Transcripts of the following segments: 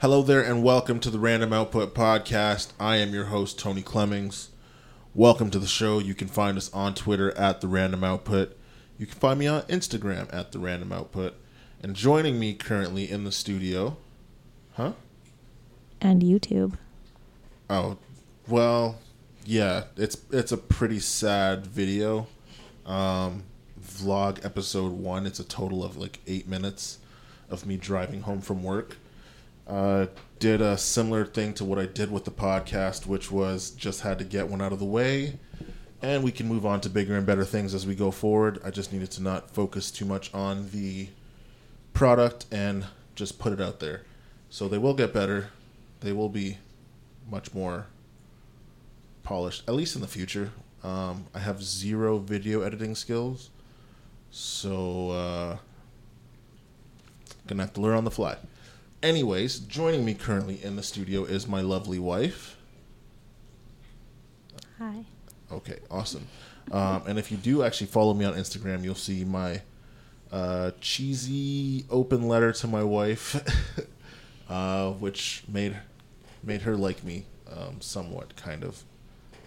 Hello there, and welcome to the Random Output Podcast. I am your host, Tony Clemmings. Welcome to the show. You can find us on Twitter at the Random Output. You can find me on Instagram at the Random Output. And joining me currently in the studio, huh? and YouTube. Oh, well, yeah, it's it's a pretty sad video. Um, vlog episode one. It's a total of like eight minutes of me driving home from work. Uh, did a similar thing to what I did with the podcast, which was just had to get one out of the way, and we can move on to bigger and better things as we go forward. I just needed to not focus too much on the product and just put it out there. So they will get better. They will be much more polished, at least in the future. Um, I have zero video editing skills, so uh, gonna have to learn on the fly. Anyways, joining me currently in the studio is my lovely wife. Hi. Okay, awesome. Um, and if you do actually follow me on Instagram, you'll see my uh, cheesy open letter to my wife, uh, which made made her like me um, somewhat, kind of,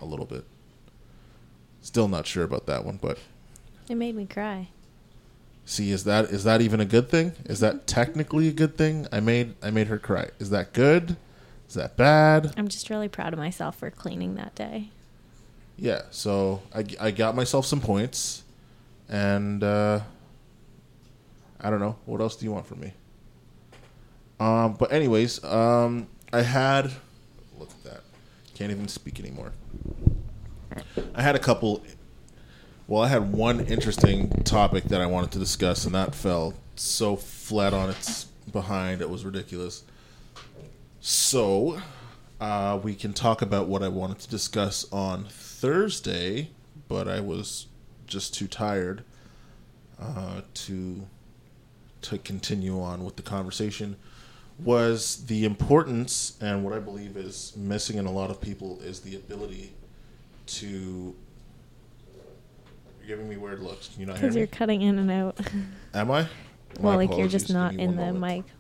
a little bit. Still not sure about that one, but It made me cry. See, is that is that even a good thing? Is that technically a good thing? I made I made her cry. Is that good? Is that bad? I'm just really proud of myself for cleaning that day. Yeah, so I, I got myself some points, and uh, I don't know what else do you want from me. Um, but anyways, um, I had look at that, can't even speak anymore. I had a couple. Well, I had one interesting topic that I wanted to discuss, and that fell so flat on its behind it was ridiculous. So, uh, we can talk about what I wanted to discuss on Thursday, but I was just too tired uh, to to continue on with the conversation. Was the importance and what I believe is missing in a lot of people is the ability to. You're giving me weird looks. Can you not hear Because me? you're cutting in and out. Am I? well, like you're just not me in one the moment. mic.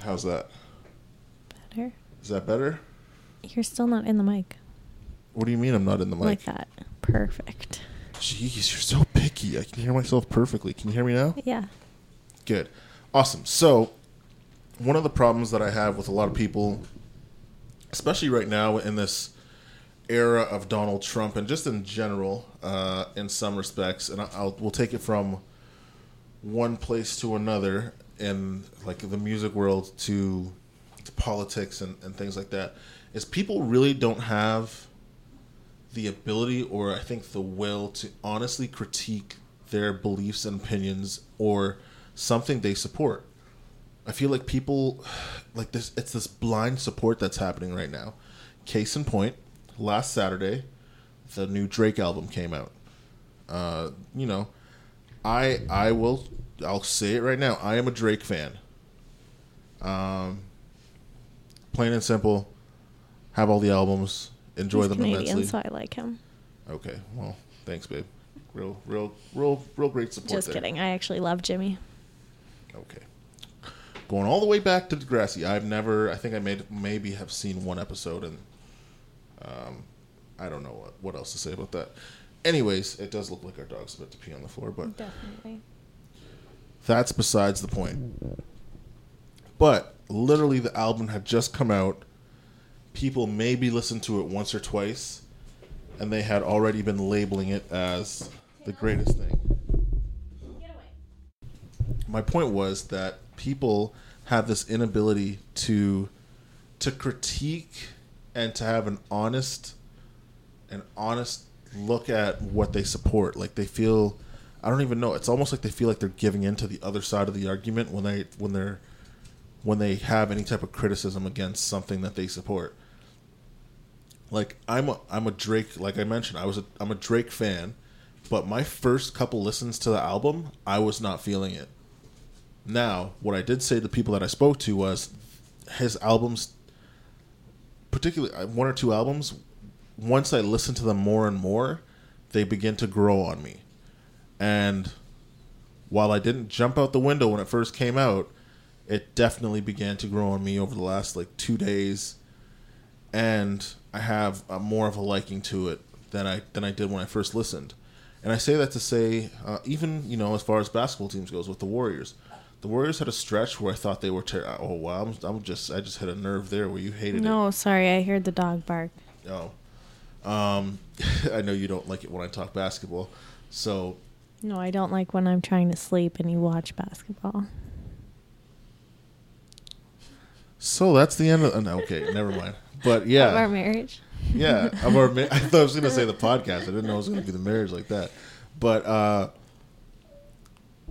How's that? Better. Is that better? You're still not in the mic. What do you mean I'm not in the mic? Like that. Perfect. Jeez, you're so picky. I can hear myself perfectly. Can you hear me now? Yeah. Good. Awesome. So, one of the problems that I have with a lot of people, especially right now in this era of Donald Trump and just in general, uh, in some respects, and I'll we'll take it from one place to another in like the music world to, to politics and, and things like that, is people really don't have the ability or I think the will to honestly critique their beliefs and opinions or something they support. I feel like people like this it's this blind support that's happening right now. Case in point, last Saturday, the new Drake album came out. Uh, you know, I I will I'll say it right now. I am a Drake fan. Um plain and simple. Have all the albums. Enjoy He's them Canadian, immensely. so I like him. Okay, well, thanks, babe. Real, real, real, real great support. Just there. kidding. I actually love Jimmy. Okay. Going all the way back to Degrassi, I've never. I think I made maybe have seen one episode, and um, I don't know what, what else to say about that. Anyways, it does look like our dog's about to pee on the floor, but Definitely. that's besides the point. But literally, the album had just come out. People maybe listened to it once or twice, and they had already been labeling it as the greatest thing. My point was that people have this inability to to critique and to have an honest an honest look at what they support. Like they feel I don't even know. It's almost like they feel like they're giving in to the other side of the argument when they when they're when they have any type of criticism against something that they support. Like I'm a I'm a Drake like I mentioned, I was a I'm a Drake fan, but my first couple listens to the album, I was not feeling it. Now, what I did say to the people that I spoke to was his albums particularly uh, one or two albums, once I listen to them more and more, they begin to grow on me. And while I didn't jump out the window when it first came out, it definitely began to grow on me over the last like two days, and I have a, more of a liking to it than I than I did when I first listened. And I say that to say, uh, even you know, as far as basketball teams goes, with the Warriors, the Warriors had a stretch where I thought they were. Ter- oh wow, I'm, I'm just I just hit a nerve there where you hated it. No, sorry, I heard the dog bark. Oh. Um, I know you don't like it when I talk basketball. So, No, I don't like when I'm trying to sleep and you watch basketball. so that's the end of. no, okay, never mind. But yeah, Of our marriage. yeah. Of our, ma- I thought I was going to say the podcast. I didn't know it was going to be the marriage like that. But uh,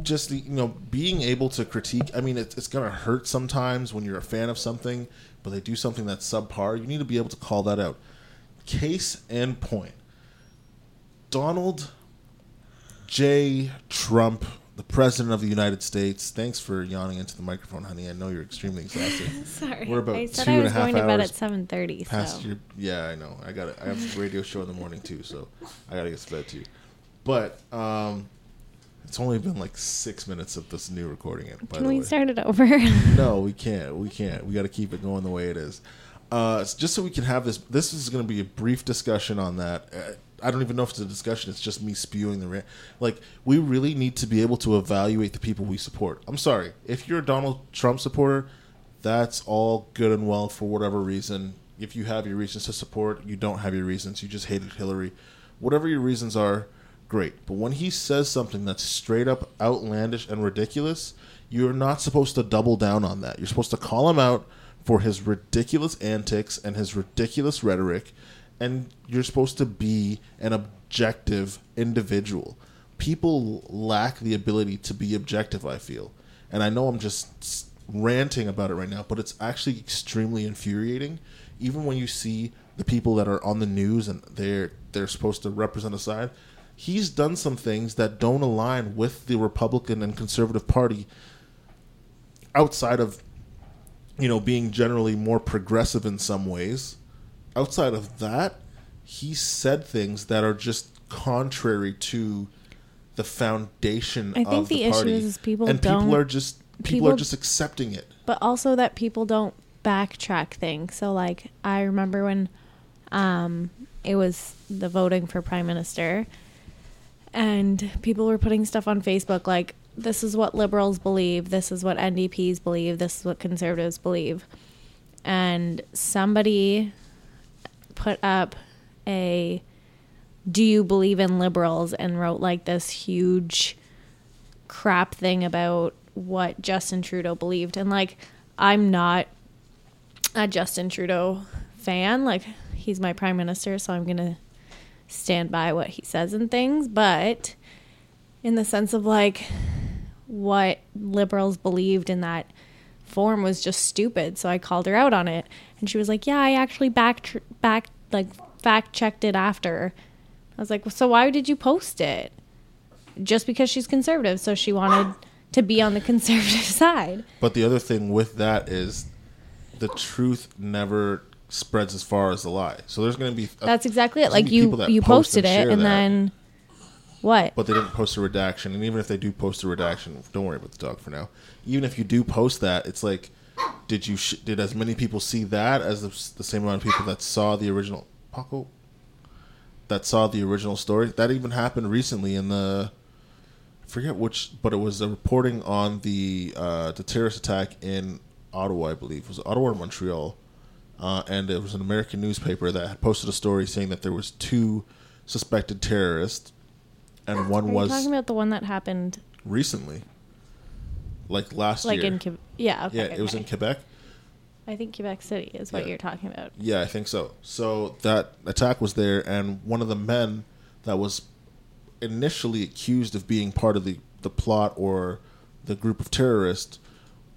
just you know being able to critique. I mean, it's, it's going to hurt sometimes when you're a fan of something, but they do something that's subpar. You need to be able to call that out. Case and point. Donald J. Trump, the president of the United States. Thanks for yawning into the microphone, honey. I know you're extremely exhausted. Sorry. We're about I said two I and a was half going to bed hours at 7.30, past so. your yeah i know i got it i have a radio show in the morning too so i gotta get to bed too but um it's only been like six minutes of this new recording it by Can we way start it over? no we can't we can't we gotta keep it going the way it is uh just so we can have this this is gonna be a brief discussion on that uh, I don't even know if it's a discussion. It's just me spewing the rant. Like we really need to be able to evaluate the people we support. I'm sorry if you're a Donald Trump supporter, that's all good and well for whatever reason. If you have your reasons to support, you don't have your reasons. You just hated Hillary. Whatever your reasons are, great. But when he says something that's straight up outlandish and ridiculous, you're not supposed to double down on that. You're supposed to call him out for his ridiculous antics and his ridiculous rhetoric, and you're supposed to be an objective individual. People lack the ability to be objective, I feel. And I know I'm just ranting about it right now, but it's actually extremely infuriating. Even when you see the people that are on the news and they're they're supposed to represent a side, he's done some things that don't align with the Republican and conservative party outside of you know being generally more progressive in some ways. Outside of that, he said things that are just contrary to the foundation I think the, the issue is people and people are just people, are just accepting it. but also that people don't backtrack things. So like I remember when um it was the voting for prime minister and people were putting stuff on Facebook like this is what liberals believe, this is what NDPs believe, this is what conservatives believe. And somebody put up a do you believe in liberals and wrote like this huge crap thing about what Justin Trudeau believed. And like, I'm not a Justin Trudeau fan. Like, he's my prime minister, so I'm going to stand by what he says and things. But in the sense of like, what liberals believed in that form was just stupid. So I called her out on it. And she was like, Yeah, I actually back, tr- back, like, fact checked it after. I was like, well, So why did you post it? just because she's conservative. So she wanted to be on the conservative side. But the other thing with that is the truth never spreads as far as the lie. So there's going to be a- That's exactly it. Like you, you post posted it, and that, then what? but they didn't post a redaction. And even if they do post a redaction, don't worry about the dog for now. Even if you do post that, it's like, did you sh- did as many people see that as the, the same amount of people that saw the original Paco? That saw the original story. That even happened recently in the. Forget which, but it was a reporting on the uh, the terrorist attack in Ottawa, I believe. Was Ottawa or Montreal? Uh, and it was an American newspaper that had posted a story saying that there was two suspected terrorists, and one Are you was talking about the one that happened recently, like last like year. in Quebec? Yeah, okay, yeah, it was in. Quebec. I think Quebec City is what Yeah. you're talking about. Yeah, I think so. So that attack was there, and one of the men that was initially accused of being part of the, the plot or the group of terrorists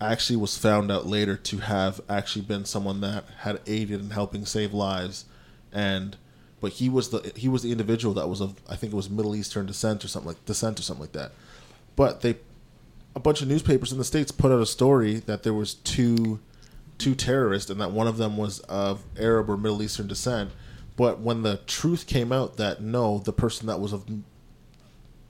actually was found out later to have actually been someone that had aided in helping save lives and but he was the he was the individual that was of I think it was Middle Eastern descent or something like descent or something like that. But they a bunch of newspapers in the states put out a story that there was two two terrorists and that one of them was of Arab or Middle Eastern descent. But when the truth came out that no, the person that was of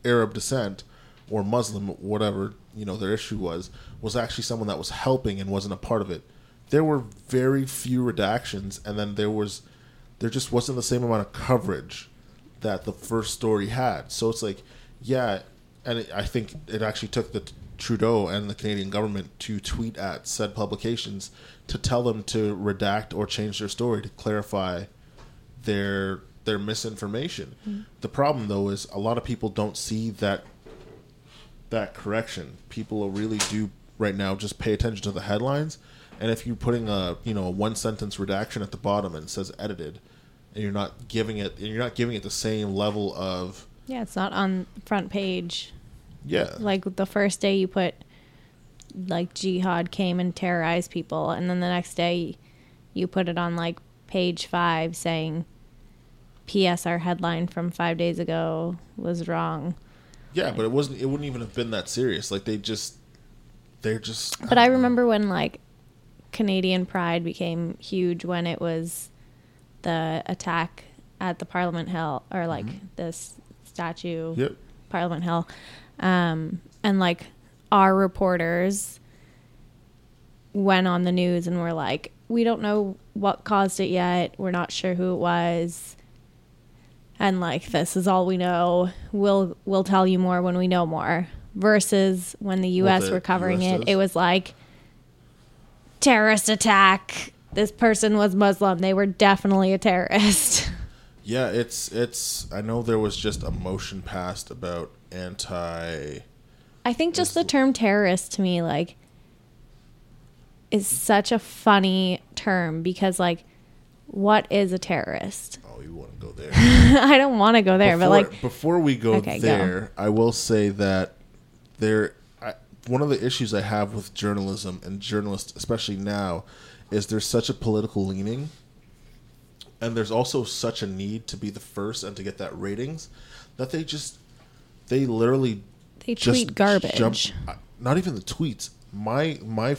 Arab descent or Muslim, whatever you know their issue was, was actually someone that was helping and wasn't a part of it. There were very few redactions, and then there was there just wasn't the same amount of coverage that the first story had. So it's like, yeah, and it, I think it actually took the Trudeau and the Canadian government to tweet at said publications to tell them to redact or change their story to clarify their their misinformation. Mm-hmm. The problem though is a lot of people don't see that that correction. People really do right now just pay attention to the headlines and if you're putting a, you know, a one sentence redaction at the bottom and says edited and you're not giving it and you're not giving it the same level of Yeah, it's not on front page. Yeah. Like the first day you put like jihad came and terrorized people and then the next day you put it on like page 5 saying PS our headline from 5 days ago was wrong. Yeah, but it wasn't it wouldn't even have been that serious. Like they just they're just But I, I remember when like Canadian pride became huge when it was the attack at the Parliament Hill or like mm-hmm. this statue yep. Parliament Hill um, and like our reporters went on the news and were like, we don't know what caused it yet. We're not sure who it was. And like this is all we know. We'll we'll tell you more when we know more. Versus when the US were covering US it, is? it was like terrorist attack. This person was Muslim. They were definitely a terrorist. Yeah, it's it's I know there was just a motion passed about anti I think just the term terrorist to me like is such a funny term because like what is a terrorist? Oh, you want there. I don't want to go there, before, but like before we go okay, there, go. I will say that there I, one of the issues I have with journalism and journalists especially now is there's such a political leaning and there's also such a need to be the first and to get that ratings that they just they literally they tweet garbage. Jump, not even the tweets. My my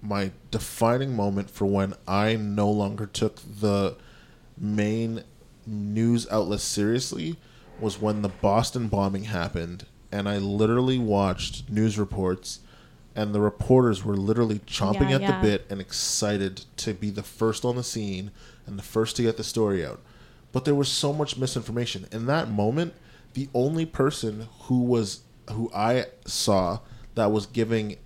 my defining moment for when I no longer took the main news outlet seriously was when the Boston bombing happened, and I literally watched news reports, and the reporters were literally chomping yeah, at yeah. the bit and excited to be the first on the scene and the first to get the story out. But there was so much misinformation in that moment the only person who was who I saw that was giving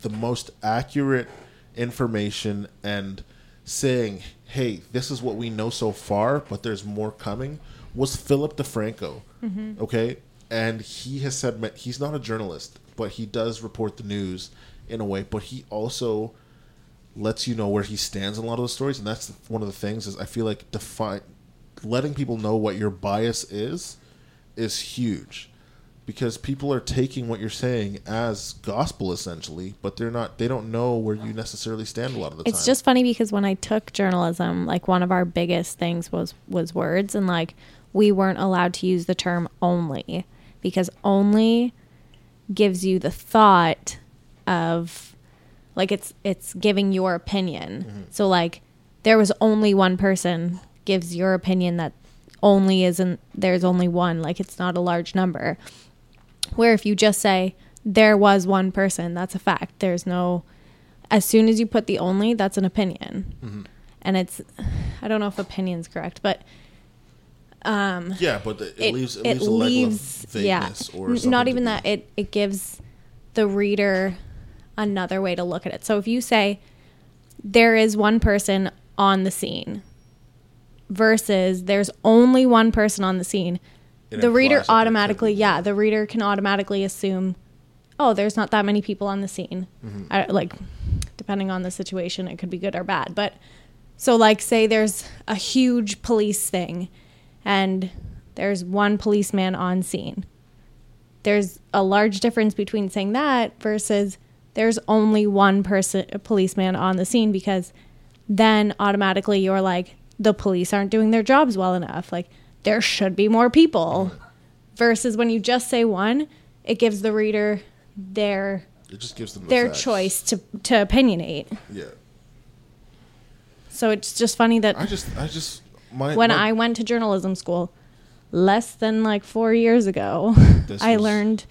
the most accurate information and saying, "Hey, this is what we know so far, but there's more coming," was Philip DeFranco. Mm-hmm. Okay, and he has said he's not a journalist, but he does report the news in a way. But he also lets you know where he stands in a lot of the stories, and that's one of the things. Is I feel like define letting people know what your bias is is huge because people are taking what you're saying as gospel essentially but they're not they don't know where you necessarily stand a lot of the it's time. it's just funny because when i took journalism like one of our biggest things was was words and like we weren't allowed to use the term only because only gives you the thought of like it's it's giving your opinion. Mm-hmm. so like there was only one person gives your opinion that only isn't there's only one like it's not a large number where if you just say there was one person that's a fact. There's no as soon as you put the only that's an opinion. Mm-hmm. and it's i don't know if opinion's correct but um yeah but it, it leaves it, it leaves, leaves yeah. not even that. It it gives the reader another way to look at it. So if you say there is one person on the scene versus there's only one person on the scene, the reader automatically, yeah, the reader can automatically assume, oh, there's not that many people on the scene. Mm-hmm. I, like, depending on the situation, it could be good or bad. But so, like, say there's a huge police thing and there's one policeman on scene. There's a large difference between saying that versus there's only one person, a policeman on the scene because then automatically you're like, the police aren't doing their jobs well enough. Like there should be more people. Versus when you just say one, it gives the reader their it just gives them the their facts. choice to to opinionate. Yeah. So it's just funny that I just I just my, when my, I went to journalism school less than like 4 years ago, I learned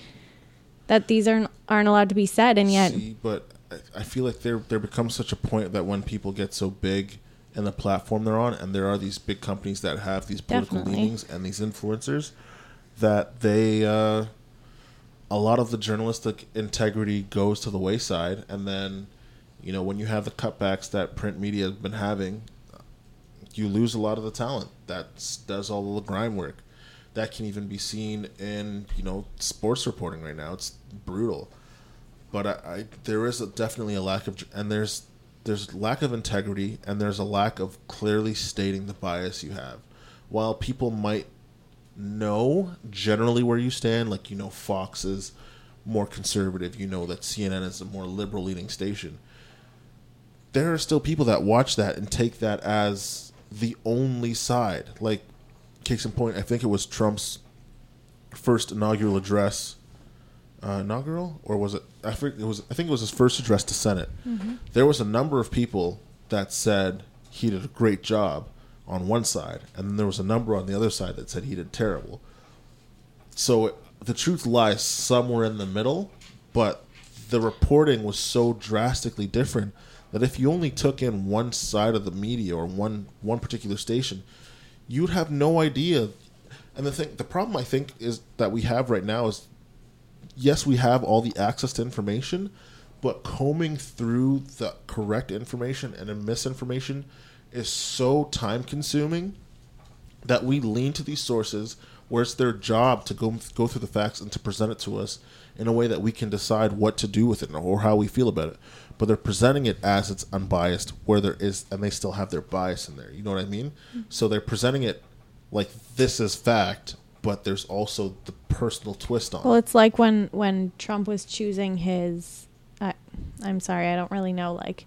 that these aren't aren't allowed to be said, and yet See, but I- I feel like there there becomes such a point that when people get so big in the platform they're on, and there are these big companies that have these political Definitely. leanings and these influencers, that they uh, a lot of the journalistic integrity goes to the wayside, and then you know when you have the cutbacks that print media has been having, you lose a lot of the talent that does all the grind work. That can even be seen in you know sports reporting right now. It's brutal but I, I there is a, definitely a lack of and there's there's lack of integrity and there's a lack of clearly stating the bias you have. While people might know generally where you stand like you know fox is more conservative you know that cnn is a more liberal leaning station there are still people that watch that and take that as the only side. Like case in point i think it was trump's first inaugural address uh, inaugural or was it? I forget. It was. I think it was his first address to Senate. There was a number of people that said he did a great job on one side, and then there was a number on the other side that said he did terrible. So the truth lies somewhere in the middle, but the reporting was so drastically different that if you only took in one side of the media or one one particular station, you'd have no idea. And the thing, the problem I think is that we have right now is yes, we have all the access to information, but combing through the correct information and the misinformation is so time consuming that we lean to these sources where it's their job to go go through the facts and to present it to us in a way that we can decide what to do with it or how we feel about it. But they're presenting it as it's unbiased, where there is, and they still have their bias in there. You know what I mean? Mm-hmm. So they're presenting it like this is fact, but there's also the personal twist on well, it's like when when Trump was choosing his. Uh, I'm sorry, I don't really know like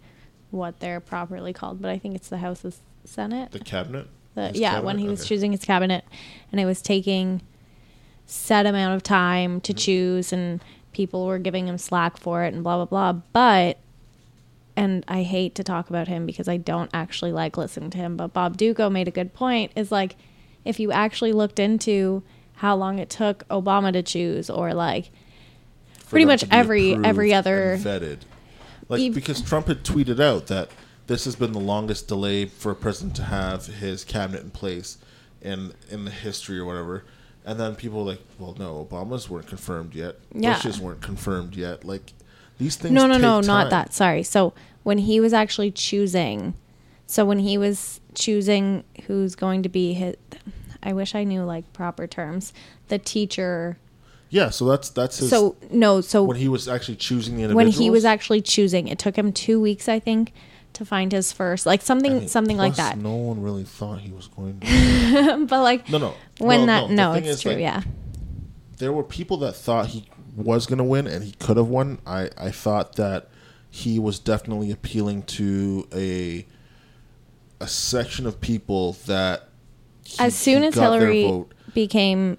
what they're properly called, but I think it's the House of Senate. The cabinet. The, yeah, cabinet? when he was Okay. choosing his cabinet, and it was taking set amount of time to Mm-hmm. choose, and people were giving him slack for it, and blah blah blah. But, and I hate to talk about him because I don't actually like listening to him. But Bob Duco made a good point. Is like, if you actually looked into how long it took Obama to choose, or like for pretty much every- every other- vetted. Like Ev- because Trump had tweeted out that this has been the longest delay for a president to have his cabinet in place in in the history or whatever. And then people were like, well, no, Obama's weren't confirmed yet. Yeah. Bush's weren't confirmed yet. Like these things. no no no not that sorry so when he was actually choosing so when he was choosing who's going to be his i wish i knew like proper terms the teacher Yeah, so that's that's his. so no so when he was actually choosing the individuals. when he was actually choosing it took him two weeks i think to find his first like something something like that No one really thought he was going to. but like No, no. when Well, that the no, it's is, true like, yeah there were people that thought he was going to win and he could have won. I, I thought that he was definitely appealing to a a section of people that he- as soon as hillary vote became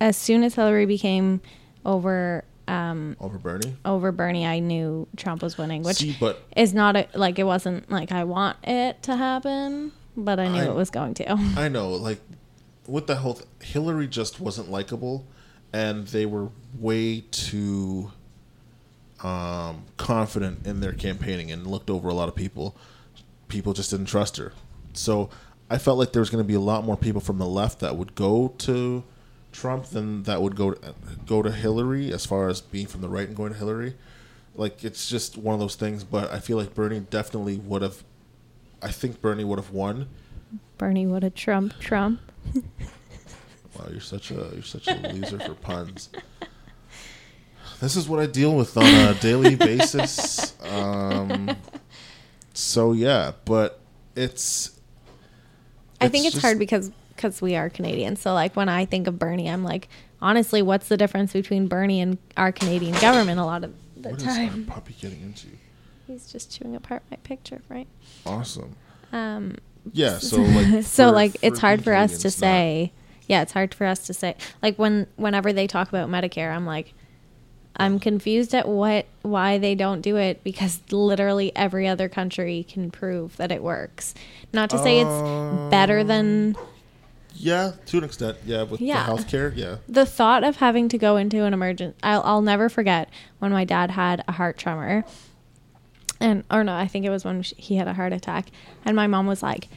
as soon as hillary became over um over Bernie. over bernie i knew trump was winning which See, but is not a, like it wasn't like I want it to happen, but I knew I- it was going to. I know, like with the whole th- Hillary just wasn't likable, and they were way too um, confident in their campaigning and looked over a lot of people. People just didn't trust her, so I felt like there was going to be a lot more people from the left that would go to Trump than that would go to, go to Hillary. As far as being from the right and going to Hillary, like it's just one of those things. But I feel like Bernie definitely would have. I think Bernie would have won. Bernie would have Trump Trump. Wow, you're such a you're such a loser for puns. This is what I deal with on a daily basis. Um, so yeah, but it's. I think it's just- hard because because we are Canadian. So like when I think of Bernie, I'm like, honestly, what's the difference between Bernie and our Canadian government? A lot of the What is time, puppy getting into? he's just chewing apart my picture, right? Awesome. Um, Yeah. So like. so for- like it's hard for us to not- say yeah it's hard for us to say like when whenever they talk about medicare i'm like i'm confused at what why they don't do it because literally every other country can prove that it works not to say it's better um, than Yeah, to an extent. Yeah, with Yeah. the healthcare. Yeah. the thought of having to go into an emergent I'll, I'll never forget when my dad had a heart tremor and or no i think it was when he had a heart attack and my mom was like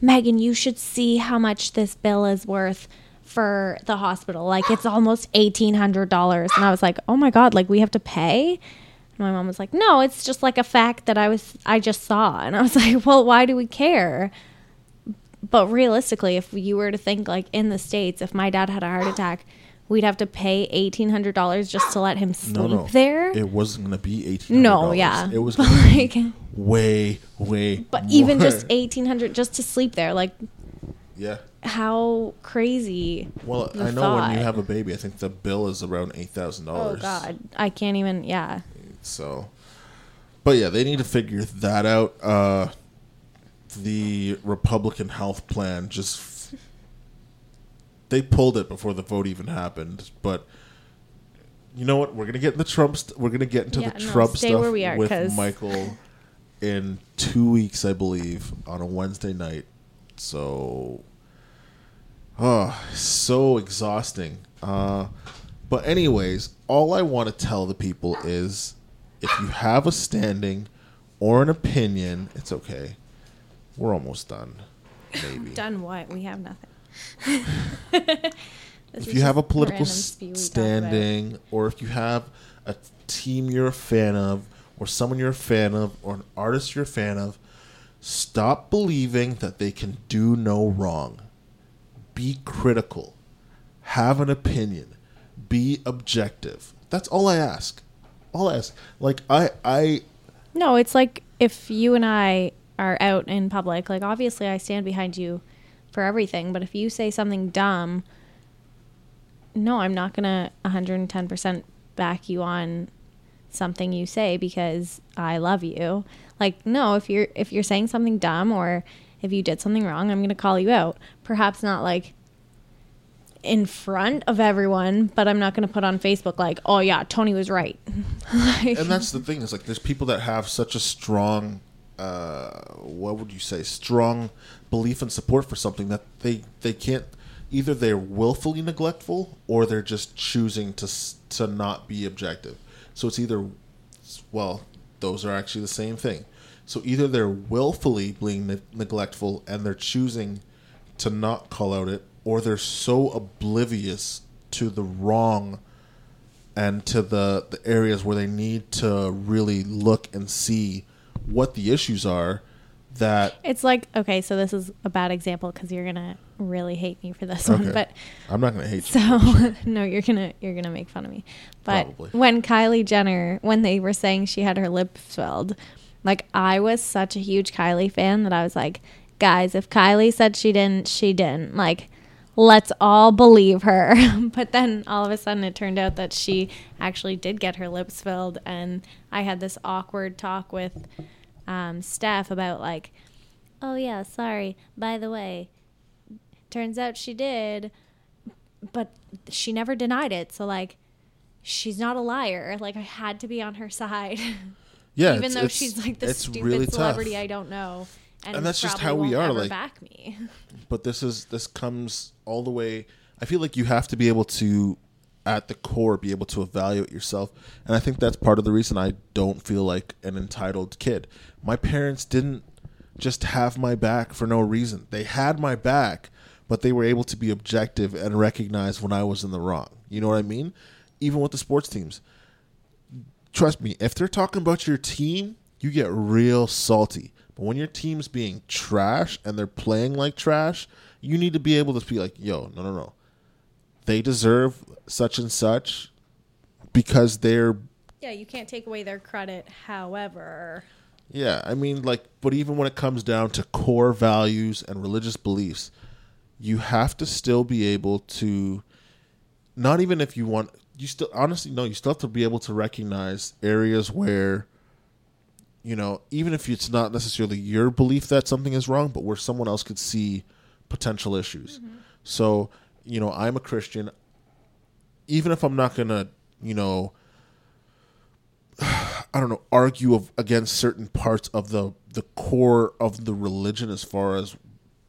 megan you should see how much this bill is worth for the hospital like it's almost $1800 and i was like oh my god like we have to pay and my mom was like no it's just like a fact that i was i just saw and i was like well why do we care but realistically, if you were to think like in the states, if my dad had a heart attack, we'd have to pay eighteen hundred dollars just to let him sleep No, no. there. It wasn't going to be eighteen. no, yeah, It was going to be like, way, way. but even just eighteen hundred just to sleep there, like yeah. How crazy. Well, I know when you have a baby, I think the bill is around eight thousand dollars. Oh God, I can't even. Yeah, So, but yeah, they need to figure that out. Uh, the Republican health plan just they pulled it before the vote even happened. But you know what? We're gonna get in the Trump. St- we're gonna get into Yeah, the no, Trump stuff are, with 'cause- Michael in two weeks, I believe, on a Wednesday night. So, oh, so exhausting. Uh, but anyways, all I want to tell the people is, if you have a standing or an opinion, it's okay. We're almost done. Maybe. done what? We have nothing. If you have a political random s- spew we talk about. standing or if you have a team you're a fan of or someone you're a fan of or an artist you're a fan of stop believing that they can do no wrong be critical have an opinion be objective. That's all i ask. All i ask. Like i i No, it's like if you and I are out in public, like obviously I stand behind you for everything, but if you say something dumb, no, I'm not going to 110% back you on something you say because I love you. Like no, if you're if you're saying something dumb or if you did something wrong, I'm going to call you out. Perhaps not like in front of everyone, but I'm not going to put on Facebook like, "Oh yeah, Tony was right." Like- and that's the thing is like there's people that have such a strong uh what would you say strong belief and support for something that they they can't either they're willfully neglectful or they're just choosing to to not be objective so it's either well those are actually the same thing so either they're willfully being ne- neglectful and they're choosing to not call out it or they're so oblivious to the wrong and to the, the areas where they need to really look and see what the issues are that It's like okay, so this is a bad example because you're gonna really hate me for this one, but I'm not going to hate you. so no, you're gonna you're gonna make fun of me. But Probably. when Kylie Jenner, when they were saying she had her lips filled, like I was such a huge Kylie fan that I was like, guys, if Kylie said she didn't, she didn't. Like, let's all believe her. but then all of a sudden, it turned out that she actually did get her lips filled, and I had this awkward talk with um, Steph about like, oh yeah, sorry. By the way, turns out she did, but she never denied it. So like, she's not a liar. Like I had to be on her side, Yeah, even it's- though it's- she's like the it's stupid really celebrity tough. I don't know. And, And that's just how we are, like- back me. but this is this comes all the way i feel like you have to be able to at the core be able to evaluate yourself and i think that's part of the reason i don't feel like an entitled kid my parents didn't just have my back for no reason they had my back but they were able to be objective and recognize when i was in the wrong you know what i mean even with the sports teams trust me, if they're talking about your team, you get real salty. But when your team's being trash and they're playing like trash, you need to be able to be like, yo, no, no, no. They deserve such and such because they're, yeah, you can't take away their credit. However, yeah, I mean, like, but even when it comes down to core values and religious beliefs, you have to still be able to, not even if you want, you still, honestly, no, you still have to be able to recognize areas where, you know, even if it's not necessarily your belief that something is wrong, but where someone else could see potential issues. Mm-hmm. So, you know, I'm a Christian. Even if I'm not going to, you know, I don't know, argue of, against certain parts of the the core of the religion as far as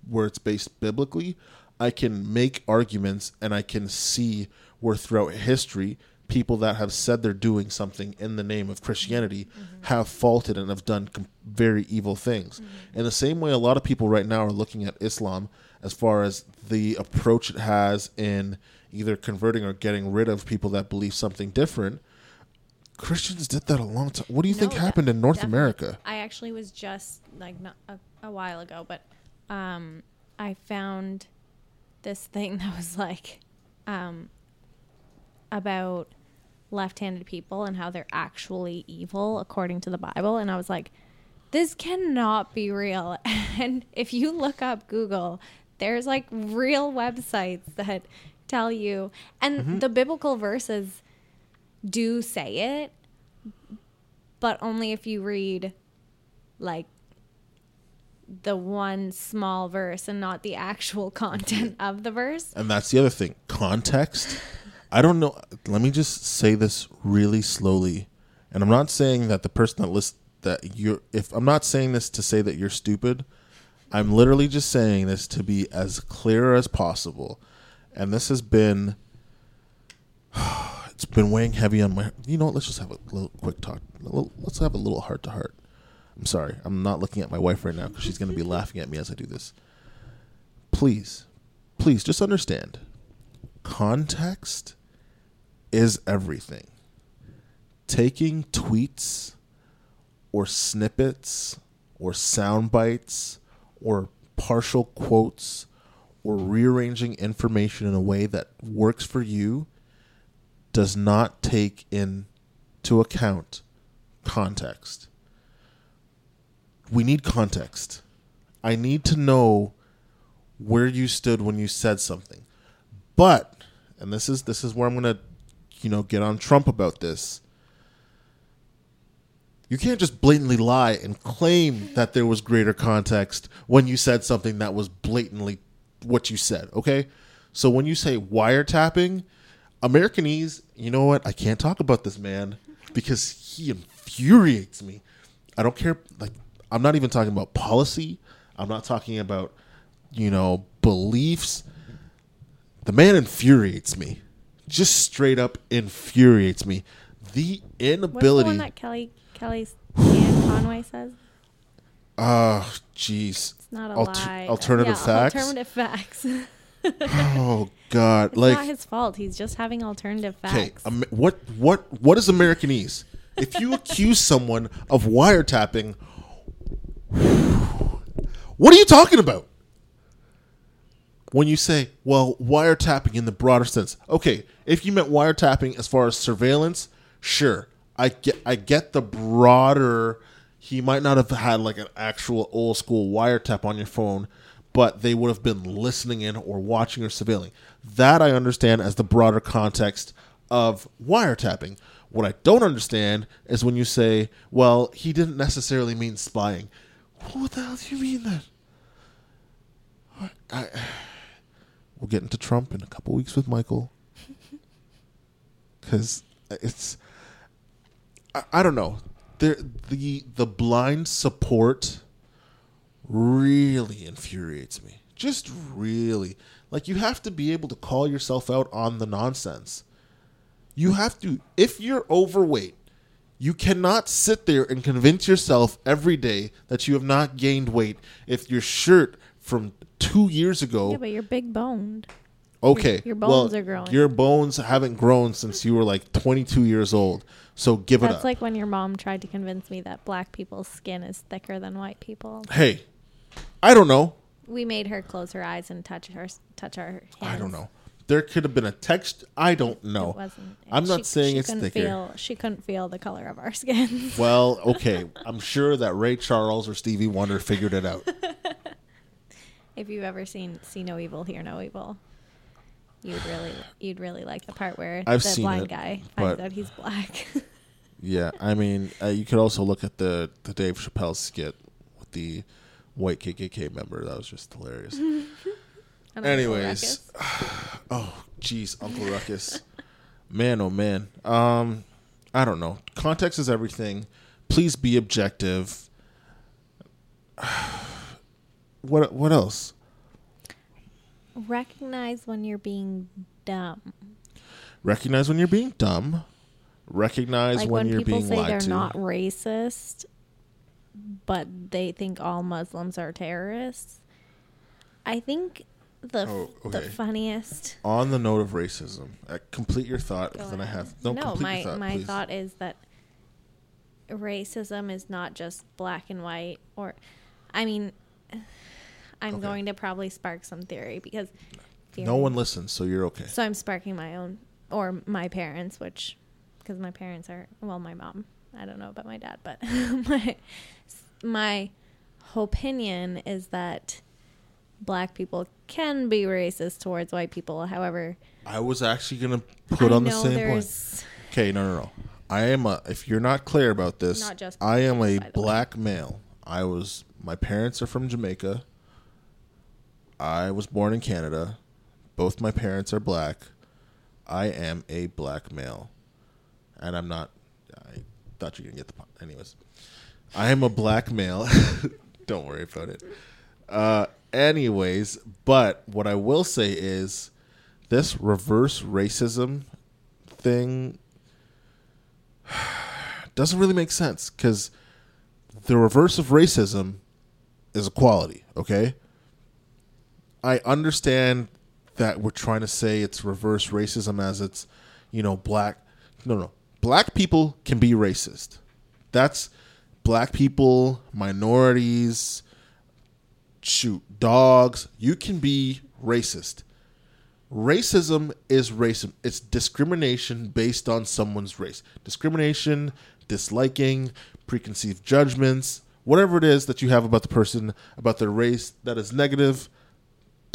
where it's based biblically, I can make arguments and I can see where throughout history people that have said they're doing something in the name of Christianity have faulted and have done com- very evil things. In the same way, a lot of people right now are looking at Islam as far as the approach it has in either converting or getting rid of people that believe something different. Christians did that a long time. What do you think happened in North definitely. America? I actually was just like not a, a while ago, but um, I found this thing that was like um, about left-handed people and how they're actually evil according to the Bible, and I was like, this cannot be real. And if you look up Google, there's like real websites that tell you, and Mm-hmm. the biblical verses do say it, but only if you read like the one small verse and not the actual content of the verse. And that's the other thing. Context. I don't know. Let me just say this really slowly. And I'm not saying that the person that list that you're if I'm not saying this to say that you're stupid. I'm literally just saying this to be as clear as possible. And this has been it's been weighing heavy on my you know what, let's just have a little quick talk. Let's have a little heart to heart. I'm sorry. I'm not looking at my wife right now because she's going to be laughing at me as I do this. Please, please just understand context is everything. Taking tweets or snippets or sound bites or partial quotes or rearranging information in a way that works for you does not take into account context. We need context. I need to know where you stood when you said something. But and this is this is where I'm going to you know get on Trump about this. You can't just blatantly lie and claim that there was greater context when you said something that was blatantly what you said, okay? So when you say wiretapping, Americanese, you know what? I can't talk about this man because he infuriates me. I don't care like I'm not even talking about policy. I'm not talking about you know beliefs. The man infuriates me. Just straight up infuriates me. The What's the inability one that Kelly Kelly Ann Conway says? Oh, jeez. It's not a Alter- lie. alternative Yeah, facts? Alternative facts. Oh God! It's like, not his fault. He's just having alternative okay, facts. Am- what, what, what is Americanese? If you accuse someone of wiretapping, what are you talking about? When you say, well, wiretapping in the broader sense, okay, if you meant wiretapping as far as surveillance, sure, I get, I get the broader. He might not have had like an actual old school wiretap on your phone, but they would have been listening in or watching or surveilling. That I understand as the broader context of wiretapping. What I don't understand is when you say, well, he didn't necessarily mean spying. What the hell do you mean then? I, we'll get into Trump in a couple weeks with Michael. Because it's. I, I don't know. There, the the blind support really infuriates me. Just really. Like you have to be able to call yourself out on the nonsense. You have to if you're overweight, you cannot sit there and convince yourself every day that you have not gained weight if your shirt from 2 years ago yeah, but you're big boned. Okay. your well, bones are growing. Your bones haven't grown since you were like 22 years old. So give it up. That's like when your mom tried to convince me that black people's skin is thicker than white people. hey, I don't know. We made her close her eyes and touch her touch our hands. I don't know. There could have been a text. I don't know. It wasn't. I'm not she- saying she it's thicker. Feel, she couldn't feel the color of our skin. Well, okay. I'm sure that Ray Charles or Stevie Wonder figured it out. if you've ever seen See No Evil, Hear No Evil, you'd really you'd really like the part where I've the blind it, guy finds out he's black. Yeah, I mean, uh, you could also look at the the Dave Chappelle skit with the white KKK member. That was just hilarious. Anyways, oh jeez, Uncle Ruckus, man, oh man. Um, I don't know. Context is everything. Please be objective. what what else? recognize when you're being dumb. Recognize when you're being dumb. Recognize like when, when, you're people being say lied they're to. not racist, but they think all Muslims are terrorists. I think the Oh, the funniest. On the note of racism, uh, complete your thought, Go then I ahead. have no. complete my thought, my please. thought is that racism is not just black and white, or, I mean, I'm Okay. going to probably spark some theory because No one listens, so you're okay. So I'm sparking my own or my parents, which because my parents are well, my mom. I don't know about my dad, but my my opinion is that black people can be racist towards white people. However, I was actually gonna put I on the same point. Okay, no, no, no. I am a. If you're not clear about this, Not just I am a the way. black male. I was. My parents are from Jamaica. I was born in Canada. Both my parents are black. I am a black male, and I'm not. I thought you were gonna get the. po- Anyways, I am a black male. Don't worry about it. Uh, anyways, but what I will say is this reverse racism thing doesn't really make sense because the reverse of racism is equality, okay? I understand that we're trying to say it's reverse racism as it's, you know, black. No, no. Black people can be racist. That's black people, minorities, shoot, dogs. You can be racist. Racism is racism. It's discrimination based on someone's race. Discrimination, disliking, preconceived judgments, whatever it is that you have about the person, about their race that is negative,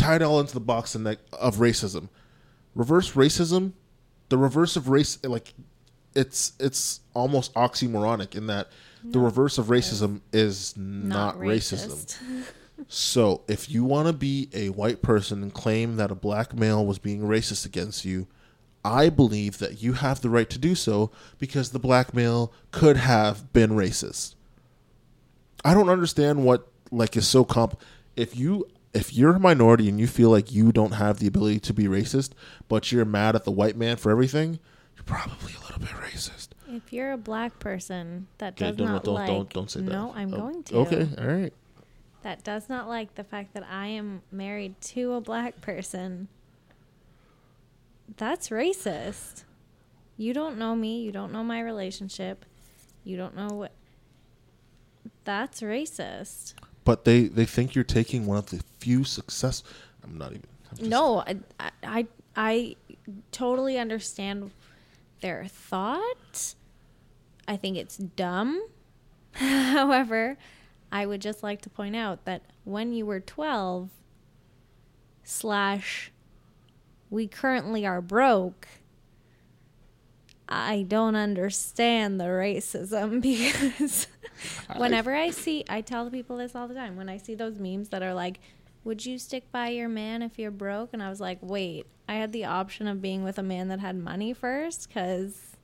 tie it all into the box of, neg- of racism. Reverse racism, the reverse of race, like it's it's almost oxymoronic in that the reverse of racism is not, racism. So, if you want to be a white person and claim that a black male was being racist against you, I believe that you have the right to do so because the black male could have been racist. I don't understand what like is so comp if you if you're a minority and you feel like you don't have the ability to be racist, but you're mad at the white man for everything, you're probably a little bit racist. if you're a black person that Okay, does don't, not don't, like don't, don't say that. no, I'm Oh, going to. Okay, all right. that does not like the fact that I am married to a black person, that's racist. You don't know me. You don't know my relationship. You don't know what. That's racist. But they they think you're taking one of the few success. I'm not even. I'm No, I, I, I, I totally understand their thought. I think it's dumb. However, I would just like to point out that when you were 12, slash, we currently are broke, I don't understand the racism because whenever I see, I tell the people this all the time. When I see those memes that are like, would you stick by your man if you're broke? And I was like, wait, I had the option of being with a man that had money first because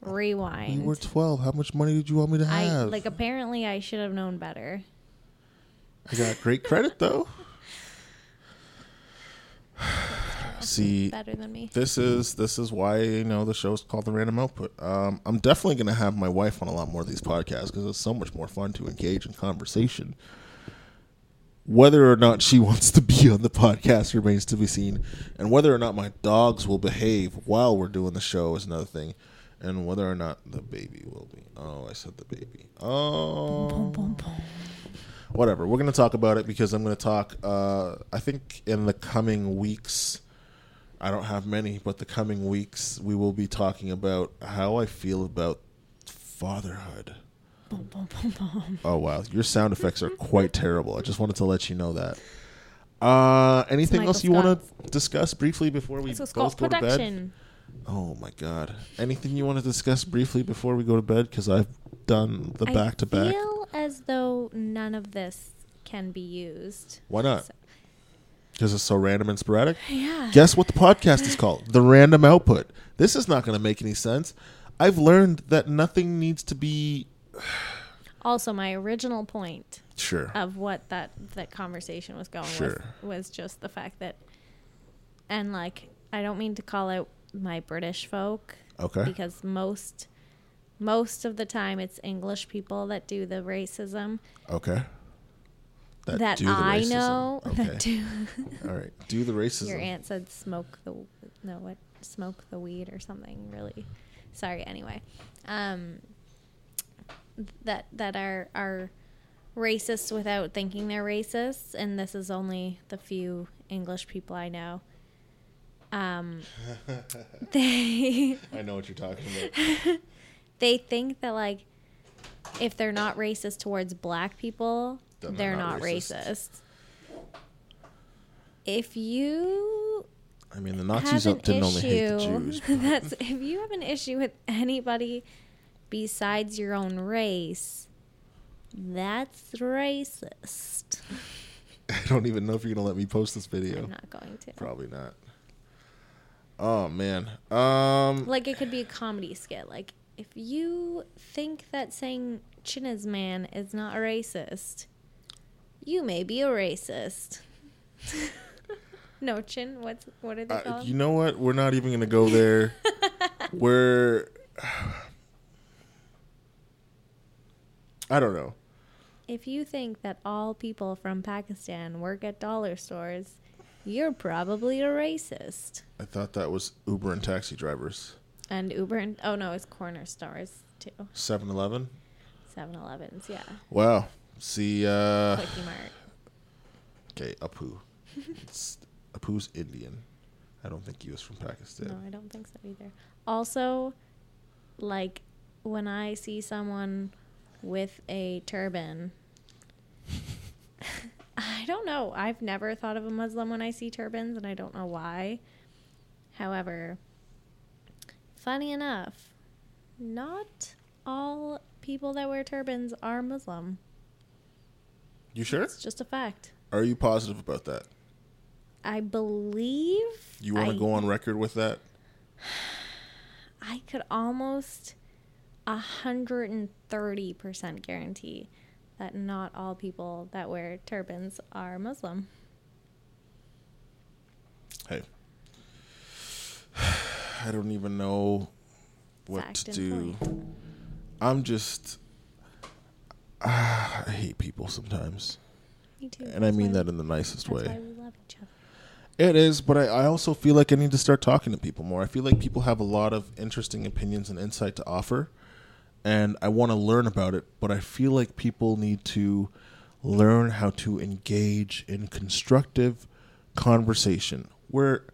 rewind. You were 12. How much money did you want me to I have? like apparently I should have known better. I got great credit though. See, better than me. this is this is why you know the show is called the Random Output. Um, I'm definitely going to have my wife on a lot more of these podcasts because it's so much more fun to engage in conversation. Whether or not she wants to be on the podcast remains to be seen, and whether or not my dogs will behave while we're doing the show is another thing, and whether or not the baby will be. Oh, I said the baby. Oh, whatever. We're going to talk about it because I'm going to talk. Uh, I think in the coming weeks. I don't have many, but the coming weeks we will be talking about how I feel about fatherhood. Oh wow, your sound effects are quite terrible. I just wanted to let you know that. Uh, anything else you want to discuss briefly before we both go to bed? Oh my god! Anything you want to discuss briefly before we go to bed? Because I've done the back to back. I feel as though none of this can be used. Why not? So- Because it's so random and sporadic. Yeah. Guess what the podcast is called? The Random Output. This is not going to make any sense. I've learned that nothing needs to be Also, my original point Sure. of what that that conversation was going Sure. with was just the fact that, and like I don't mean to call out my British folk Okay. because most most of the time it's English people that do the racism Okay. That, do the I racism. know Okay. that do. All right. Do the racism. Your aunt said smoke the no what smoke the weed or something really. Sorry. Anyway, um, that that are are racist without thinking they're racist, and this is only the few English people I know. Um, they I know what you're talking about. they think that like if they're not racist towards black people, Then they're, not, racist. If you I mean, the Nazis an didn't only hate the Jews. that's if you have an issue with anybody besides your own race, that's racist. I don't even know if you're gonna let me post this video. I'm not going to. Probably not. Oh man. Um. Like it could be a comedy skit. Like if you think that saying chin is man is not racist, you may be a racist. no chin. What's what are they uh, called? you know what? We're not even gonna go there. We're. I don't know. if you think that all people from Pakistan work at dollar stores, you're probably a racist. I thought that was Uber and taxi drivers. And Uber and oh no, it's corner stores too. 7 Eleven? 7-Elevens, yeah. Wow. See, uh. Kwik-E-Mart. Okay, Apu. It's, Apu's Indian. I don't think he was from Pakistan. No, I don't think so either. Also, like when I see someone with a turban, I don't know. I've never thought of a Muslim when I see turbans, and I don't know why. However, funny enough, not all people that wear turbans are Muslim. You sure? It's just a fact. Are you positive about that? I believe. You want to go on record with that? I could almost a hundred and thirty percent guarantee that not all people that wear turbans are Muslim. Hey. I don't even know what Fact to do. point. I'm just. I hate people sometimes. Me too. And I mean that in the nicest That's why way. we love each other. It is, but I, I also feel like I need to start talking to people more. I feel like people have a lot of interesting opinions and insight to offer, and I want to learn about it, but I feel like people need to learn how to engage in constructive conversation where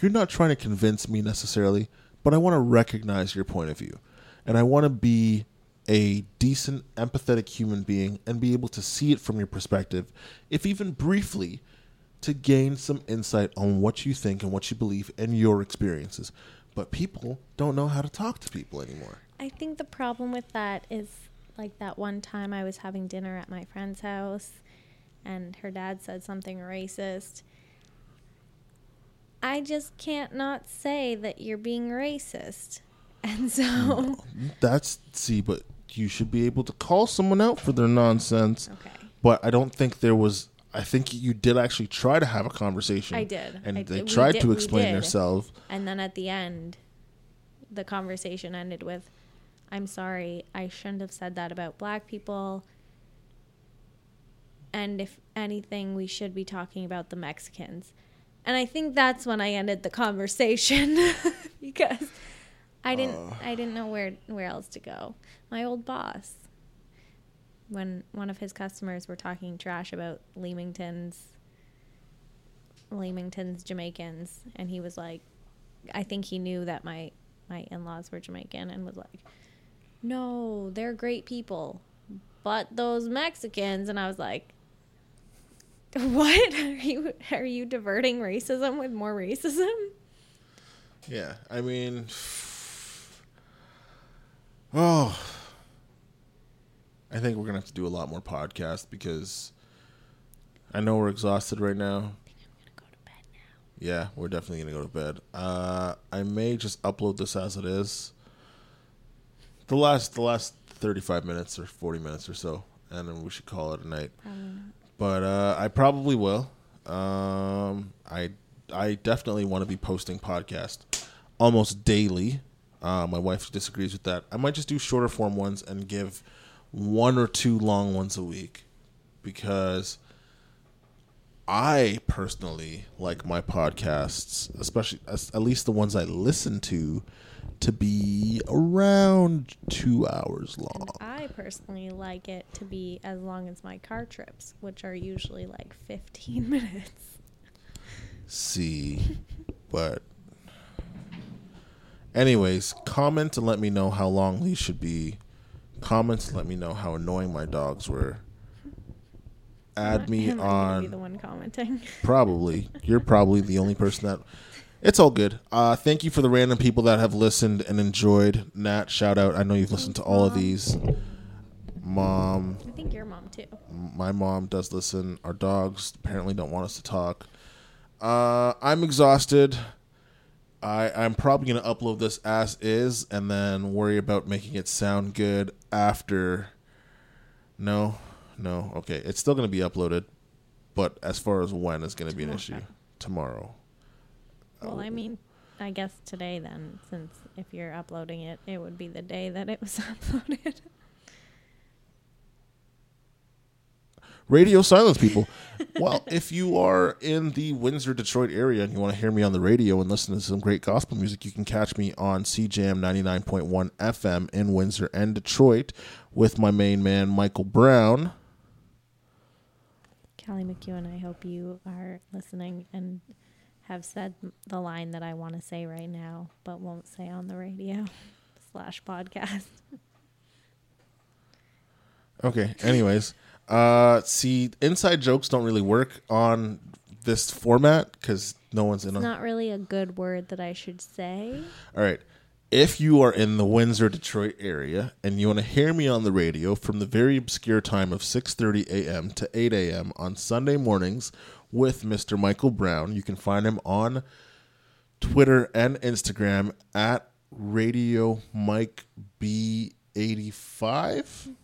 you're not trying to convince me necessarily, but I want to recognize your point of view. And I want to be a decent, empathetic human being and be able to see it from your perspective, if even briefly, to gain some insight on what you think and what you believe and your experiences. But people don't know how to talk to people anymore. I think the problem with that is like that one time I was having dinner at my friend's house and her dad said something racist. I just can't not say that you're being racist. And so, That's see, but you should be able to call someone out for their nonsense. okay. But I don't think there was. I think you did actually try to have a conversation. I did. and I they did. Tried did- to explain themselves. And then at the end, the conversation ended with, I'm sorry, I shouldn't have said that about black people. And if anything, we should be talking about the Mexicans. And I think that's when I ended the conversation because I didn't uh. I didn't know where where else to go. My old boss. When one of his customers were talking trash about Leamington's Leamington's Jamaicans and he was like I think he knew that my my in-laws were Jamaican and was like no they're great people but those Mexicans and I was like what? Are you are you diverting racism with more racism? Yeah, I mean, oh, I think we're gonna have to do a lot more podcasts because I know we're exhausted right now. Go now Yeah, we're definitely gonna go to bed. Uh, I may just upload this as it is. The last, the last thirty-five minutes or forty minutes or so, and then we should call it a night. Not. But uh, I probably will. Um, I I definitely want to be posting podcast almost daily. Uh, my wife disagrees with that. I might just do shorter form ones and give one or two long ones a week because I personally like my podcasts, especially at least the ones I listen to, to be around two hours long. I personally like it to be as long as my car trips, which are usually like 15 minutes. See, but anyways, comment and let me know how long these should be. Comments and let me know how annoying my dogs were. Add me Am I gonna Be on the one commenting. probably. You're probably the only person that. It's all good. Uh, thank you for the random people that have listened and enjoyed. Nat, shout out. I know you've listened to all of these. Mom, I think your mom too. my mom does listen. Our dogs apparently don't want us to talk. Uh, I'm exhausted. I I'm probably gonna upload this as is and then worry about making it sound good after. No, no. Okay, it's still gonna be uploaded, but as far as when is gonna be an issue Tomorrow. tomorrow. Well, I oh. mean, I guess today then, since if you're uploading it, it would be the day that it was uploaded. Radio silence, people. well, if you are in the Windsor, Detroit area and you want to hear me on the radio and listen to some great gospel music, you can catch me on CJAM 99.1 FM in Windsor and Detroit with my main man, Michael Brown. Callie McEwen, I hope you are listening and have said the line that I want to say right now, but won't say on the radio slash podcast. Okay, anyways. Uh, see, inside jokes don't really work on this format because no one's in It's not really a good word that I should say. All right. If you are in the Windsor, Detroit area and you want to hear me on the radio from the very obscure time of 6:30 a.m. to 8 a.m. on Sunday mornings with Mr. Michael Brown, you can find him on Twitter and Instagram at Radio Mike B85.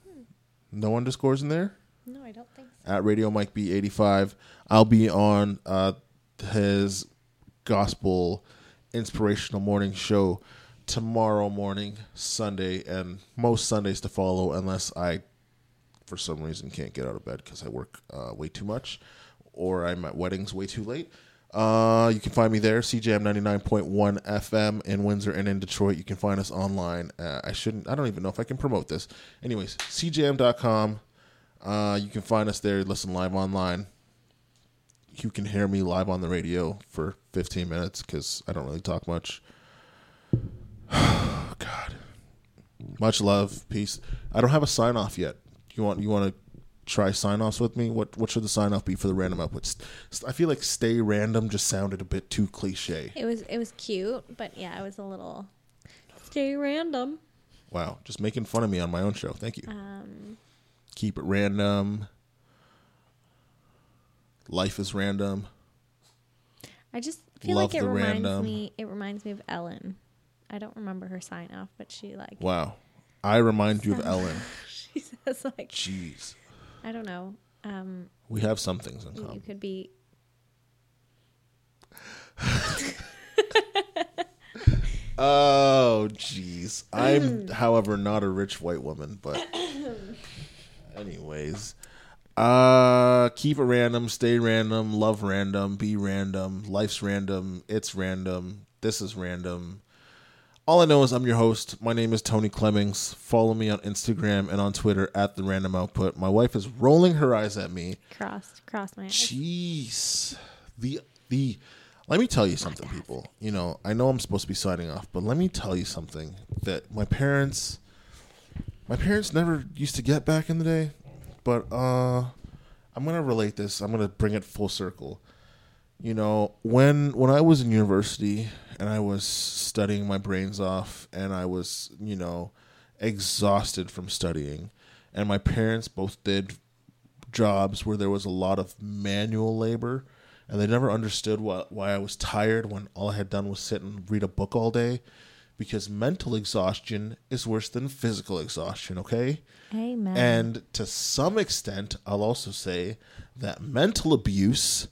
No underscores in there No, I don't think so. at Radio Mike B85. I'll be on uh, his gospel inspirational morning show tomorrow morning, Sunday, and most Sundays to follow, unless I, for some reason, can't get out of bed because I work uh, way too much or I'm at weddings way too late. Uh, you can find me there, CJAM 99.1 FM in Windsor and in Detroit. You can find us online. Uh, I shouldn't, I don't even know if I can promote this. Anyways, CJM.com. Uh, you can find us there, listen live online. You can hear me live on the radio for 15 minutes because I don't really talk much. God. Much love, peace. I don't have a sign off yet. You want you want to try sign offs with me? What what should the sign off be for the random outputs? I feel like stay random just sounded a bit too cliche. It was it was cute, but yeah, it was a little stay random. Wow, just making fun of me on my own show. Thank you. Um, Keep it random. Life is random. I just feel Love like it reminds random. me. It reminds me of Ellen. I don't remember her sign off, but she like Wow. I remind you of Ellen. she says like Jeez. I don't know. Um, We have some things in common. you could be Oh, jeez. I'm, however, not a rich white woman, but anyways. Uh keep it random, stay random, love random, be random, life's random, it's random, this is random. All I know is I'm your host. My name is Tony Clemmings. Follow me on Instagram and on Twitter at the random output. My wife is rolling her eyes at me. crossed crossed my eyes. Jeez. The the let me tell you something, people. You know, I know I'm supposed to be signing off, but let me tell you something that my parents my parents never used to get back in the day. But uh I'm gonna relate this. I'm gonna bring it full circle. You know, when when I was in university and I was studying my brains off and I was, you know, exhausted from studying and my parents both did jobs where there was a lot of manual labor and they never understood why, why I was tired when all I had done was sit and read a book all day because mental exhaustion is worse than physical exhaustion, okay? Amen. And to some extent, I'll also say that mental abuse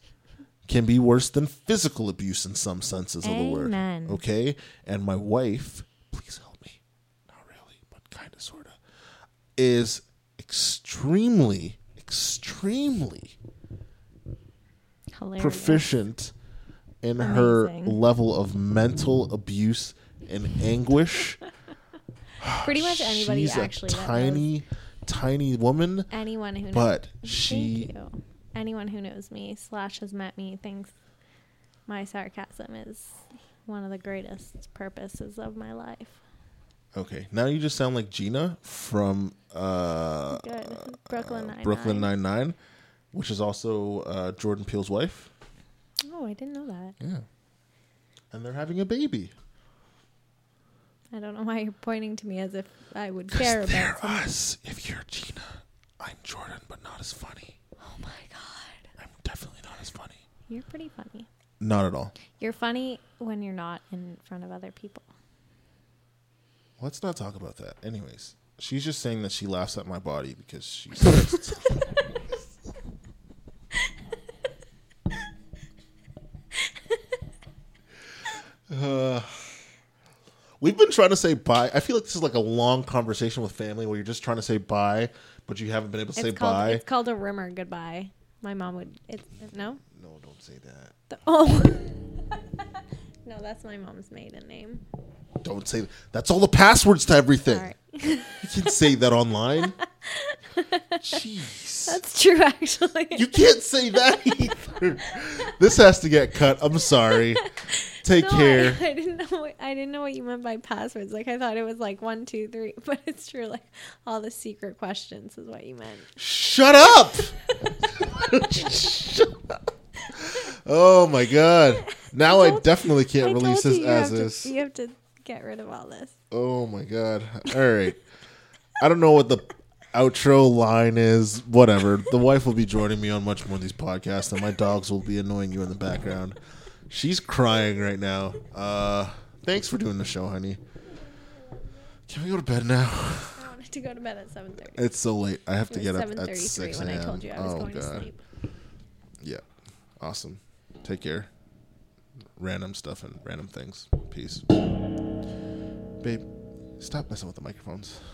can be worse than physical abuse in some senses of the word. Okay? And my wife, please help me. Not really, but kind of, sort of, is extremely, extremely Hilarious. proficient in her level of mental abuse and anguish. Pretty much anybody She's actually. a knows tiny, tiny woman, anyone who knows. but Thank she. Anyone who knows me slash has met me thinks my sarcasm is one of the greatest purposes of my life. Okay, now you just sound like Gina from uh, Good. Brooklyn Nine. Brooklyn Nine Nine, which is also uh, Jordan Peele's wife. Oh, I didn't know that. Yeah, and they're having a baby. I don't know why you're pointing to me as if I would care they're about something. us. If you're Gina, I'm Jordan, but not as funny. Oh my god. I'm definitely not as funny. You're pretty funny. Not at all. You're funny when you're not in front of other people. Let's not talk about that. Anyways, she's just saying that she laughs at my body because she's. Uh, we've been trying to say bye. I feel like this is like a long conversation with family where you're just trying to say bye, but you haven't been able to say called bye. it's called a rimmer goodbye. My mom would it's no? No, don't say that. The- oh No, that's my mom's maiden name. Don't say that. that's all the passwords to everything. You can say that online. Jeez. That's true actually. You can't say that either. This has to get cut. I'm sorry. Take No, care. I, I didn't know. What, I didn't know what you meant by passwords. Like I thought it was like one, two, three, but it's true. Like all the secret questions is what you meant. Shut up. Shut up. Oh my god. Now I, told- definitely can't I release this you, you as to- is. you have to get rid of all this. Oh my god. All right. I don't know what the outro line is. Whatever. The wife will be joining me on much more of these podcasts, and my dogs will be annoying you in the background. She's crying right now. Uh, thanks for doing the show, honey. Can we go to bed now? I wanted to go to bed at seven thirty. It's so late. I have to get up at six when I a.m. told you I was oh going to god. sleep. Yeah. Awesome. Take care. Random stuff and random things. Peace. Babe, stop messing with the microphones.